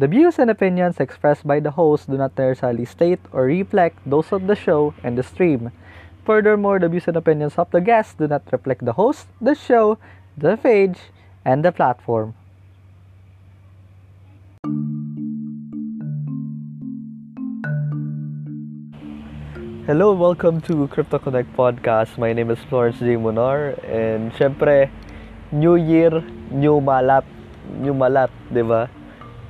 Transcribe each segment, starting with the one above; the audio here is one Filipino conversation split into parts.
The views and opinions expressed by the host do not necessarily state or reflect those of the show and the stream. Furthermore, the views and opinions of the guests do not reflect the host, the show, the page, and the platform. Hello, welcome to Crypto Connect Podcast. My name is Florence J. Munar and syempre, New Year, new malat. New malat, di ba?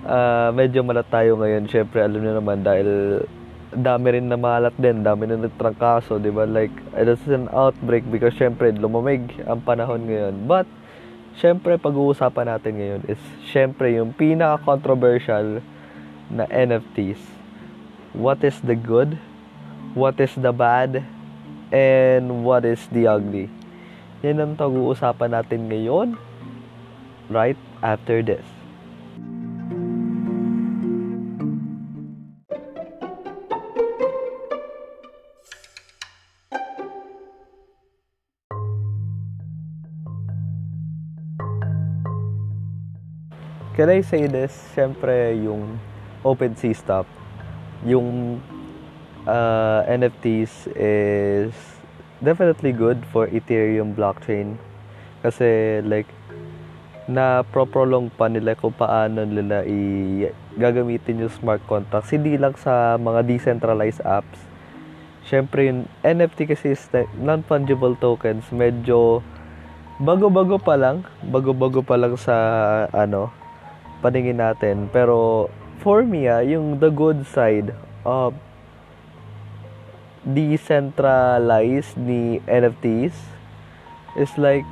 Ah, medyo malat tayo ngayon. Syempre, alam niyo naman dahil dami rin na malat din, dami na nagtrangkaso, di ba? Like, it is an outbreak because syempre, lumamig ang panahon ngayon. But, syempre, pag-uusapan natin ngayon is syempre yung pinaka-controversial na NFTs. What is the good? What is the bad? And what is the ugly? Yan ang pag-uusapan natin ngayon right after this. Can I say this? Siyempre, yung OpenSea stuff, yung uh, NFTs is definitely good for Ethereum blockchain. Kasi like, na pro-prolong pa nila kung paano nila i gagamitin yung smart contracts. Hindi lang sa mga decentralized apps. Siyempre, yung NFT kasi is non-fungible tokens. Medyo bago-bago pa lang. Bago-bago pa lang sa ano, paningin natin. Pero for me, ah, yung the good side of decentralized ni NFTs is like,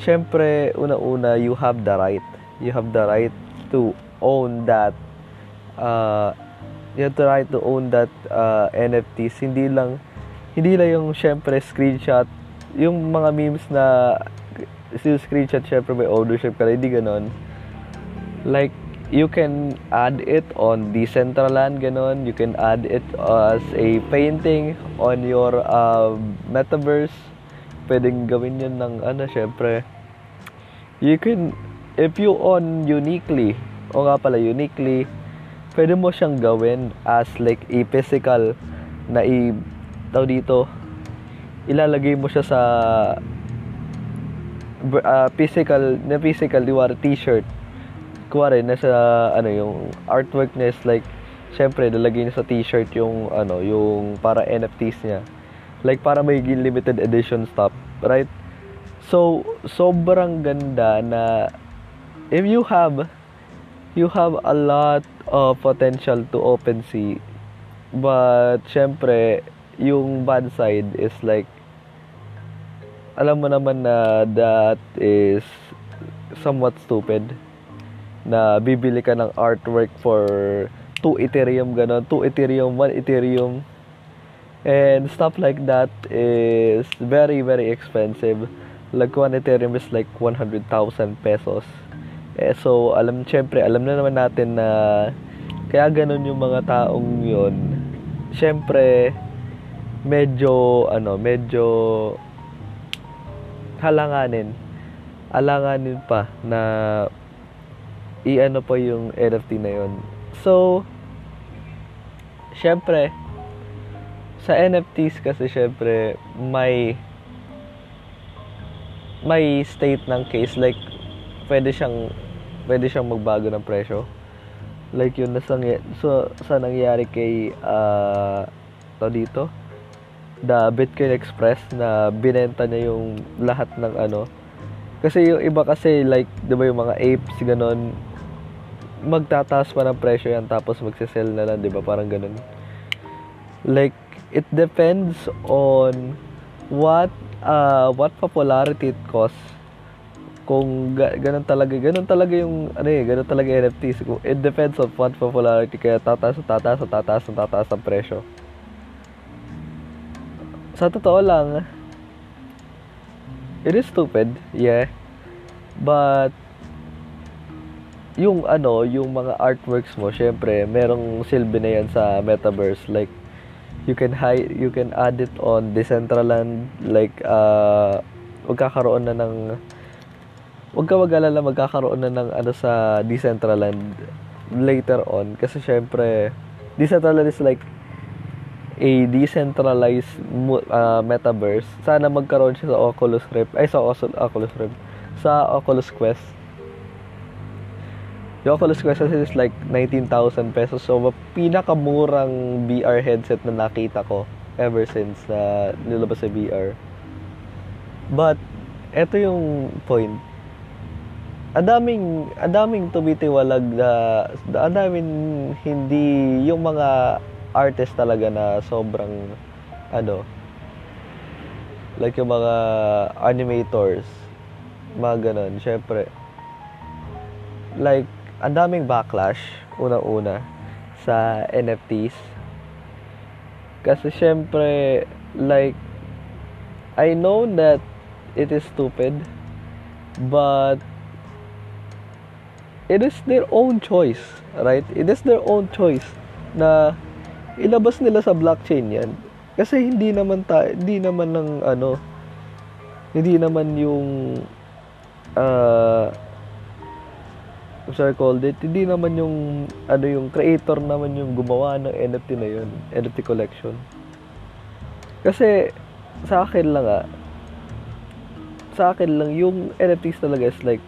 syempre, una-una, you have the right. You have the right to own that uh, you have the right to own that uh, NFTs. Hindi lang, hindi lang yung syempre screenshot, yung mga memes na si screenshot syempre may ownership ka, hindi ganon. Like, you can add it on Decentraland, ganon. You can add it as a painting on your uh, metaverse. Pwedeng gawin yun ng ano, syempre. You can, if you own uniquely, o nga pala, uniquely, pwede mo siyang gawin as like a physical na i tao dito ilalagay mo siya sa uh, physical na physical diwari t-shirt kuwari nasa ano yung artwork niya is like syempre lalagay niya sa t-shirt yung ano yung para NFTs niya. Like para may limited edition stuff right? So sobrang ganda na if you have you have a lot of potential to OpenSea but syempre yung bad side is like alam mo naman na that is somewhat stupid na bibili ka ng artwork for 2 Ethereum ganon. 2 Ethereum 1 Ethereum. And stuff like that is very very expensive. Like 1 Ethereum is like 100,000 pesos. Eh, so alam syempre alam na naman natin na kaya ganon yung mga taong yon syempre medyo ano medyo halanganin. Alanganin pa na i-ano pa yung NFT na yon. So, syempre, sa NFTs kasi syempre, may may state ng case. Like pwede siyang pwede siyang magbago ng presyo. Like yun na sang so sa nangyari kay uh, to dito? The Bitcoin Express na binenta niya yung lahat ng ano. Kasi yung iba kasi like 'di ba yung mga apes ganon magtataas pa ng presyo yan tapos magsisell na lang 'di ba? Parang ganun. Like it depends on what uh, what popularity it costs. Kung ga- ganun talaga ganun talaga yung ano eh ganun talaga NFTs kung it depends on what popularity kaya tataas tataas tataas tataas ang presyo. Sa totoo lang it is stupid yeah. But yung ano, yung mga artworks mo, syempre, merong silbi na yan sa metaverse. Like, you can hide, you can add it on Decentraland. Like, uh, magkakaroon na ng, wag ka mag-alala, magkakaroon na ng ano sa Decentraland. later on kasi syempre Decentraland is like a decentralized uh, metaverse. Sana magkaroon siya sa Oculus Rift. Ay, sa Oculus Rift. Sa Oculus Quest. Yung Oculus Quest is like 19,000 pesos. So, pinakamurang VR headset na nakita ko ever since na nilabas sa VR. But, eto yung point ang daming ang daming tumitiwalag na ang hindi yung mga artist talaga na sobrang ano like yung mga animators mga ganun syempre like ang daming backlash una-una sa NFTs kasi syempre like I know that it is stupid but it is their own choice, right? It is their own choice na ilabas nila sa blockchain 'yan. Kasi hindi naman ta hindi naman ng ano hindi naman yung uh, sorry called it, hindi naman yung ano yung creator naman yung gumawa ng NFT na yun, NFT collection. Kasi sa akin lang ah, sa akin lang yung NFTs talaga is like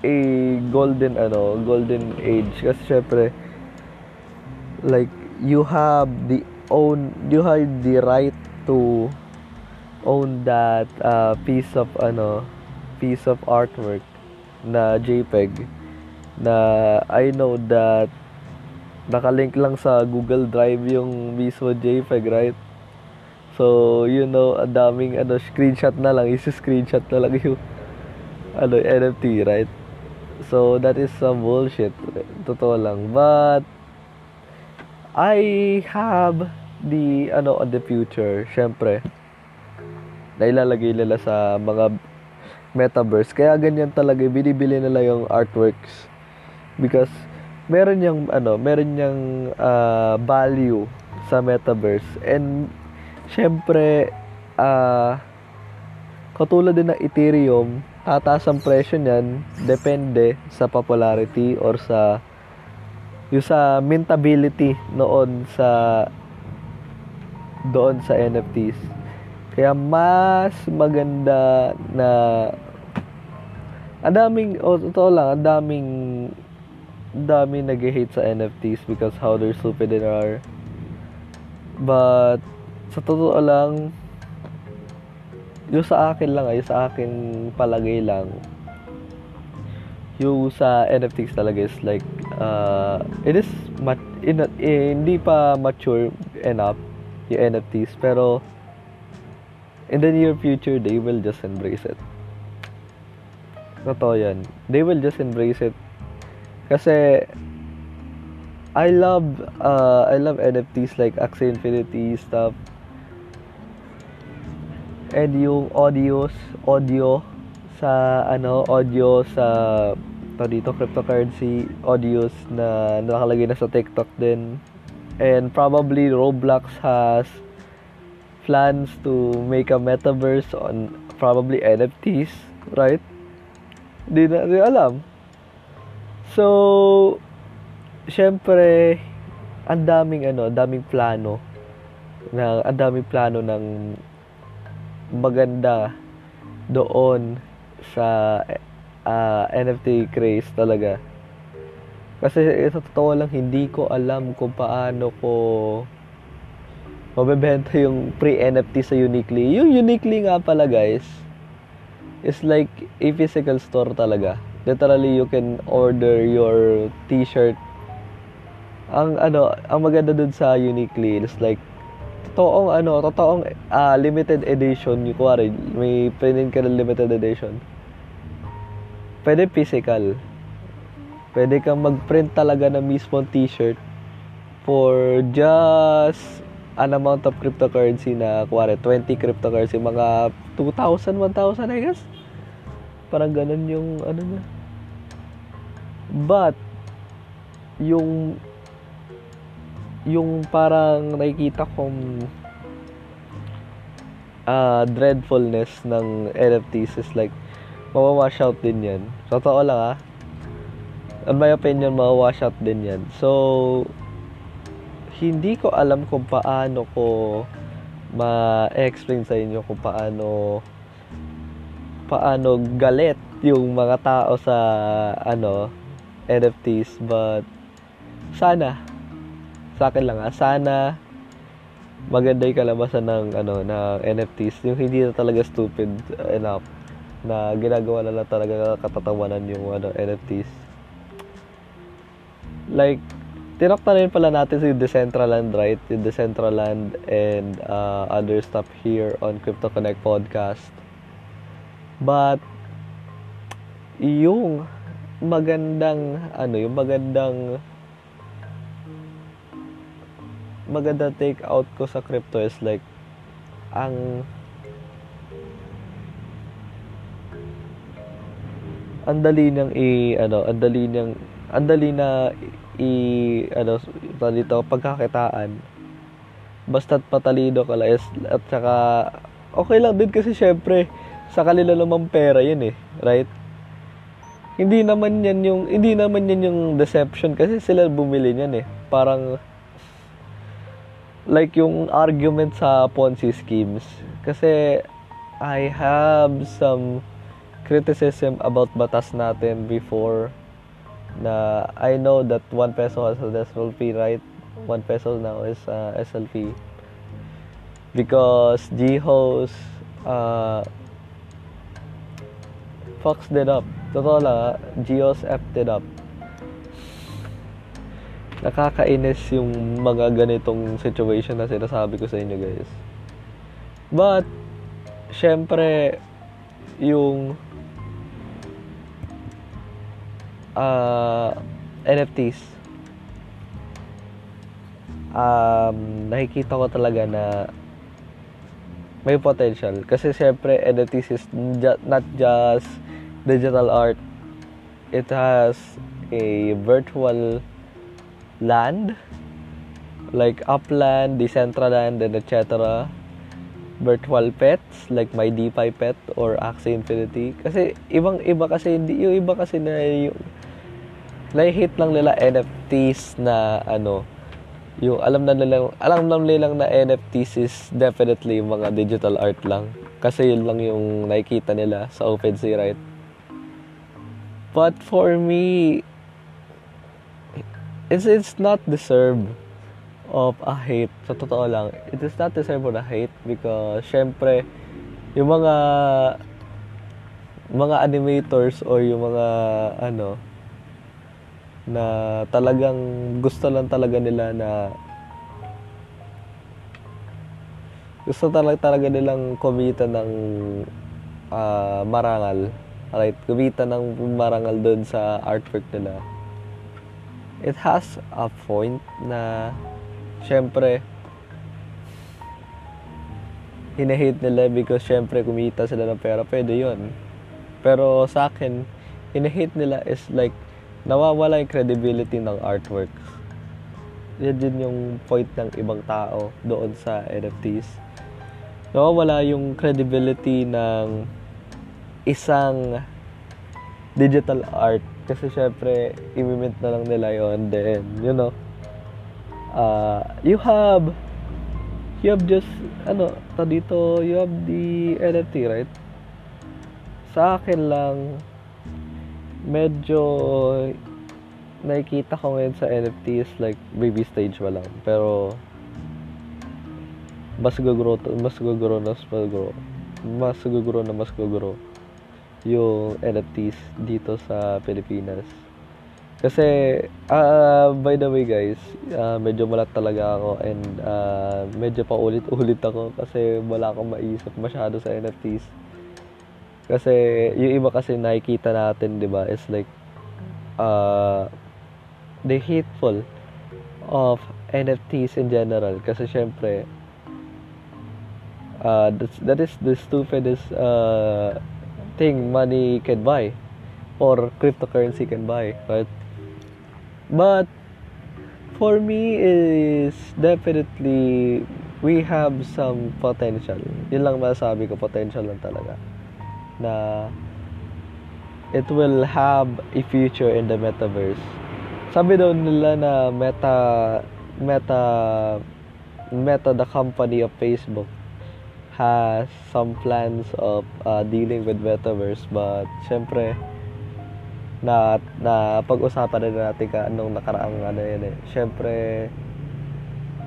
a golden ano, golden age. Kasi syempre like you have the own you have the right to own that uh, piece of ano piece of artwork na JPEG na I know that nakalink lang sa Google Drive yung mismo JPEG right so you know ang daming ano screenshot na lang isi-screenshot na lang yung ano NFT right So, that is some bullshit. Totoo lang. But, I have the, ano, on the future, syempre, na ilalagay nila sa mga metaverse. Kaya ganyan talaga, binibili nila yung artworks. Because, meron yung, ano, meron yung uh, value sa metaverse. And, syempre, uh, katulad din ng Ethereum, tataas ang presyo niyan depende sa popularity or sa yung sa mintability noon sa doon sa NFTs. Kaya mas maganda na ang daming o oh, totoo lang, ang daming daming nag-hate sa NFTs because how they're stupid they are. But sa totoo lang, yung sa akin lang ay sa akin palagay lang yung sa NFTs talaga is like uh, it is mat in, eh, hindi pa mature enough yung NFTs pero in the near future they will just embrace it. Totoo yan. They will just embrace it. Kasi I love uh, I love NFTs like Axie Infinity stuff. And yung audios audio sa ano audio sa to dito cryptocurrency audios na nakalagay na sa TikTok din. And probably Roblox has plans to make a metaverse on probably NFTs right di na di alam so syempre ang daming ano daming plano na ang daming plano ng maganda doon sa uh, ah, NFT craze talaga. Kasi sa totoo lang, hindi ko alam kung paano ko mabebenta yung pre-NFT sa Uniquely. Yung Uniquely nga pala guys, is like a physical store talaga. Literally, you can order your t-shirt. Ang ano, ang maganda dun sa Uniquely is like totoong ano, totoong uh, limited edition, yung kuwari, may pwedeng ka ng limited edition. Pwede physical. Pwede kang mag-print talaga ng mismo t-shirt for just an amount of cryptocurrency na, kuwari, 20 cryptocurrency, mga 2,000, 1,000, I guess. Parang ganun yung, ano na. But, yung yung parang nakikita kong uh, dreadfulness ng NFTs is like mawawash out din yan. Totoo lang ah. in my opinion, ma-wash out din yan. So, hindi ko alam kung paano ko ma-explain sa inyo kung paano paano galit yung mga tao sa ano NFTs but sana sa akin lang ah, sana maganda yung kalabasan ng ano ng NFTs yung hindi na talaga stupid enough na ginagawa na lang talaga katatawanan yung ano NFTs like tinok na rin pala natin si Decentraland right? Yung Decentraland and uh, other stuff here on Crypto Connect podcast. But yung magandang ano yung magandang maganda take out ko sa crypto is like ang ang dali niyang i ano ang dali niyang ang dali na i ano dito pagkakitaan. Basta't patalino ka lang at saka okay lang din kasi syempre sa kanila naman pera yun eh right? Hindi naman yan yung hindi naman yan yung deception kasi sila bumili niyan eh. Parang like yung argument sa Ponzi schemes. Kasi I have some criticism about batas natin before na I know that 1 peso has a decimal fee, right? 1 peso now is uh, SLP. Because GHOS uh, fucks it up. Totoo lang, ah, GHOS effed it up. Nakakainis yung mga ganitong situation na sinasabi ko sa inyo guys. But, syempre, yung uh, NFTs um, nakikita ko talaga na may potential. Kasi syempre NFTs is not just digital art. It has a virtual land like upland decentraland and etc virtual pets like my DeFi pet or Axie Infinity. Kasi ibang iba kasi hindi yung iba kasi na yung na-hit lang nila NFTs na ano, yung alam na nila, alam na nilang na NFTs is definitely mga digital art lang. Kasi yun lang yung nakikita nila sa OpenSea, right? But for me, it's, it's not deserve of a hate. Sa totoo lang, it is not deserve of a hate because syempre, yung mga mga animators or yung mga ano, na talagang gusto lang talaga nila na gusto talaga talaga nilang kumita ng uh, marangal. Right kumita ng marangal doon sa artwork nila. It has a point na syempre hinahate nila because syempre kumita sila ng pera. Pwede yon pero sa akin hinahate nila is like nawawala yung credibility ng artworks. Yan din yung point ng ibang tao doon sa NFTs. Nawawala yung credibility ng isang digital art kasi syempre imimint na lang nila yon then you know uh, you have you have just ano ta dito you have the NFT right sa akin lang medyo nakikita ko ngayon sa NFT is like baby stage pa lang. Pero mas gagro, mas gagro, mas gagro, mas gagro na mas gagro yung NFTs dito sa Pilipinas. Kasi, uh, by the way guys, uh, medyo malat talaga ako and uh, medyo pa ulit-ulit ako kasi wala akong maisip masyado sa NFTs kasi yung iba kasi nakikita natin, 'di ba, is like uh the hateful of NFTs in general kasi syempre uh, that's, that is the stupidest uh, thing money can buy or cryptocurrency can buy, right? But for me is definitely we have some potential. Yun lang masasabi ko, potential lang talaga na it will have a future in the metaverse. Sabi daw nila na Meta Meta Meta the company of Facebook has some plans of uh, dealing with metaverse but syempre na na pag-usapan na natin ka anong nakaraang ano yan eh. Syempre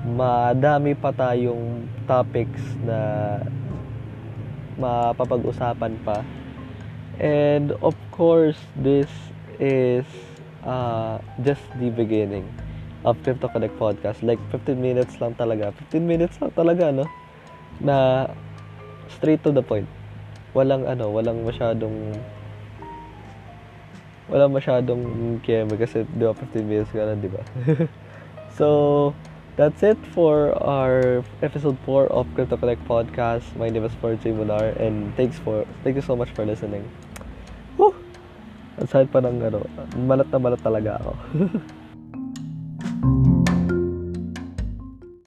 madami pa tayong topics na mapapag-usapan pa. And of course, this is uh, just the beginning of Crypto Connect Podcast. Like 15 minutes lang talaga. 15 minutes lang talaga, no? Na straight to the point. Walang ano, walang masyadong walang masyadong keme kasi di ba 15 minutes ka lang, di ba? so, that's it for our episode 4 of Crypto Connect Podcast. My name is Forte Munar and thanks for thank you so much for listening. Woo! Sakit pa ng ano, malat na malat talaga ako.